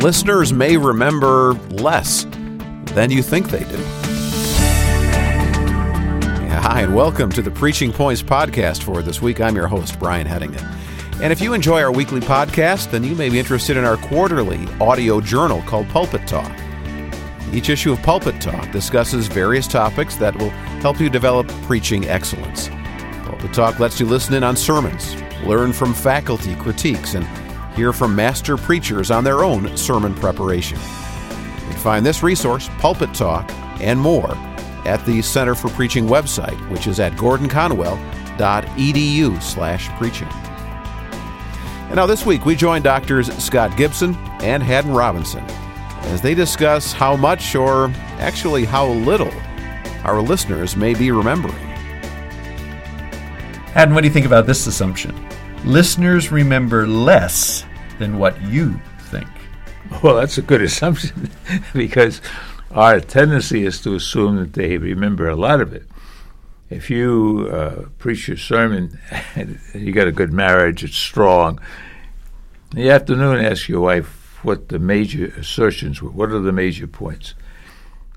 Listeners may remember less than you think they do. Hi, and welcome to the Preaching Points podcast for this week. I'm your host, Brian Hedingen. And if you enjoy our weekly podcast, then you may be interested in our quarterly audio journal called Pulpit Talk. Each issue of Pulpit Talk discusses various topics that will help you develop preaching excellence. Pulpit Talk lets you listen in on sermons, learn from faculty critiques, and hear from master preachers on their own sermon preparation. You can find this resource, Pulpit Talk, and more at the Center for Preaching website, which is at gordonconwell.edu slash preaching. And now this week we join doctors Scott Gibson and Haddon Robinson as they discuss how much, or actually how little, our listeners may be remembering. Haddon, what do you think about this assumption? Listeners remember less than what you think. Well, that's a good assumption because our tendency is to assume that they remember a lot of it. If you uh, preach your sermon you got a good marriage, it's strong, in the afternoon ask your wife what the major assertions were. What are the major points?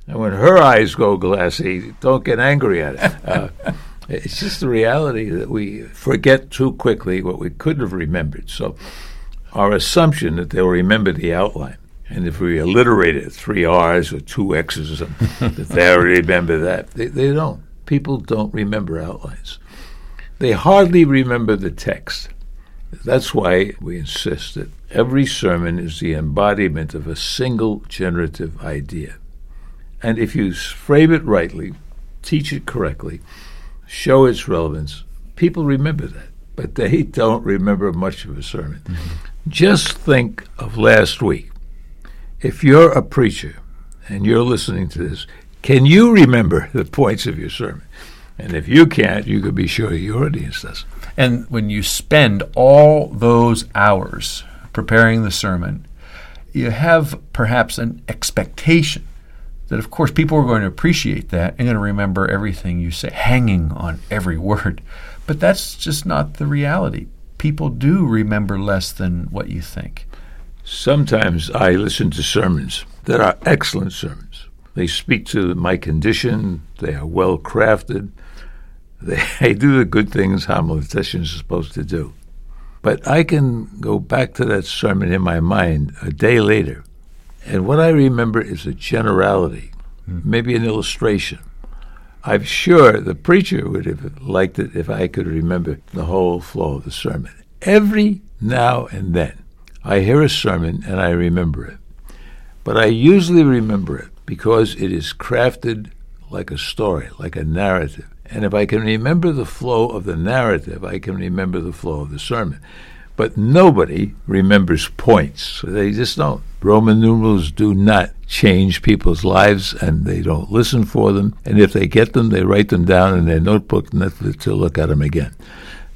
And when her eyes go glassy, don't get angry at it. Uh, it's just the reality that we forget too quickly what we could have remembered. So, our assumption that they'll remember the outline and if we alliterate it, three R's or two X's, that they already remember that. They, they don't. People don't remember outlines. They hardly remember the text. That's why we insist that every sermon is the embodiment of a single generative idea. And if you frame it rightly, teach it correctly, show its relevance, people remember that. But they don't remember much of a sermon. Mm-hmm. Just think of last week if you're a preacher and you're listening to this, can you remember the points of your sermon? And if you can't, you could be sure your audience does. And when you spend all those hours preparing the sermon, you have perhaps an expectation that, of course, people are going to appreciate that and going to remember everything you say, hanging on every word. But that's just not the reality. People do remember less than what you think. Sometimes I listen to sermons that are excellent sermons. They speak to my condition, they are well crafted, they do the good things homileticians are supposed to do. But I can go back to that sermon in my mind a day later, and what I remember is a generality, mm. maybe an illustration. I'm sure the preacher would have liked it if I could remember the whole flow of the sermon. Every now and then, I hear a sermon and I remember it. But I usually remember it because it is crafted like a story, like a narrative. And if I can remember the flow of the narrative, I can remember the flow of the sermon. But nobody remembers points. They just don't. Roman numerals do not change people's lives, and they don't listen for them. And if they get them, they write them down in their notebook, never to look at them again.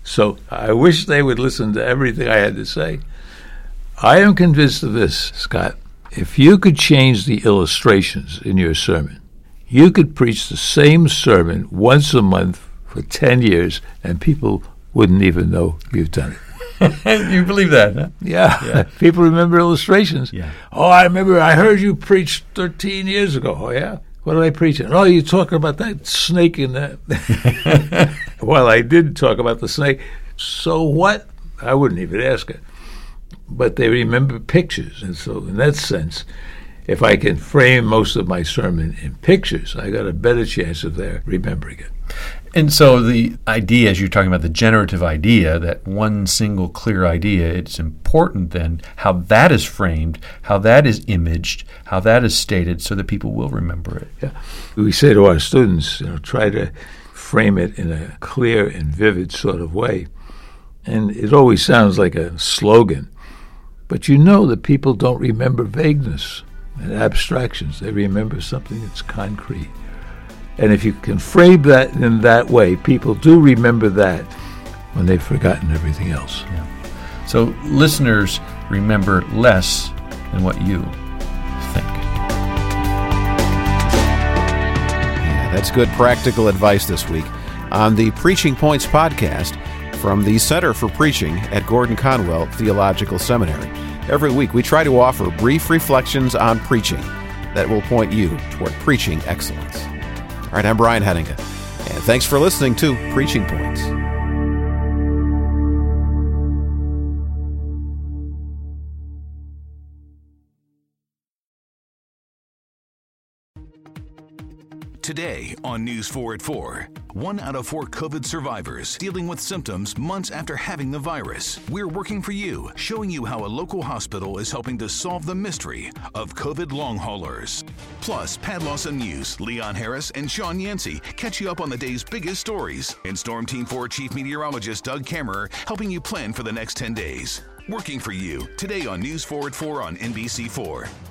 So I wish they would listen to everything I had to say. I am convinced of this, Scott. If you could change the illustrations in your sermon, you could preach the same sermon once a month for 10 years and people wouldn't even know you've done it. you believe that, huh? Yeah. yeah. People remember illustrations. Yeah. Oh, I remember I heard you preach 13 years ago. Oh, yeah? What did I preach? Oh, you talking about that snake in that. well, I did talk about the snake. So what? I wouldn't even ask it but they remember pictures. And so, in that sense, if I can frame most of my sermon in pictures, I got a better chance of their remembering it. And so the idea, as you're talking about the generative idea, that one single clear idea, it's important then how that is framed, how that is imaged, how that is stated, so that people will remember it. Yeah, we say to our students, you know, try to frame it in a clear and vivid sort of way, and it always sounds like a slogan, But you know that people don't remember vagueness and abstractions. They remember something that's concrete. And if you can frame that in that way, people do remember that when they've forgotten everything else. Yeah. So listeners remember less than what you think. Yeah, that's good practical advice this week on the Preaching Points podcast from the Center for Preaching at Gordon Conwell Theological Seminary. Every week, we try to offer brief reflections on preaching that will point you toward preaching excellence. All right, I'm Brian Hedinga, and thanks for listening to Preaching Points. Today on News 4 at 4, one out of four COVID survivors dealing with symptoms months after having the virus. We're working for you, showing you how a local hospital is helping to solve the mystery of COVID long haulers. Plus, Pat Lawson Muse, Leon Harris, and Shawn Yancy catch you up on the day's biggest stories. And Storm Team 4 Chief Meteorologist Doug Kammerer helping you plan for the next 10 days. Working for you today on News 4 at 4 on NBC4.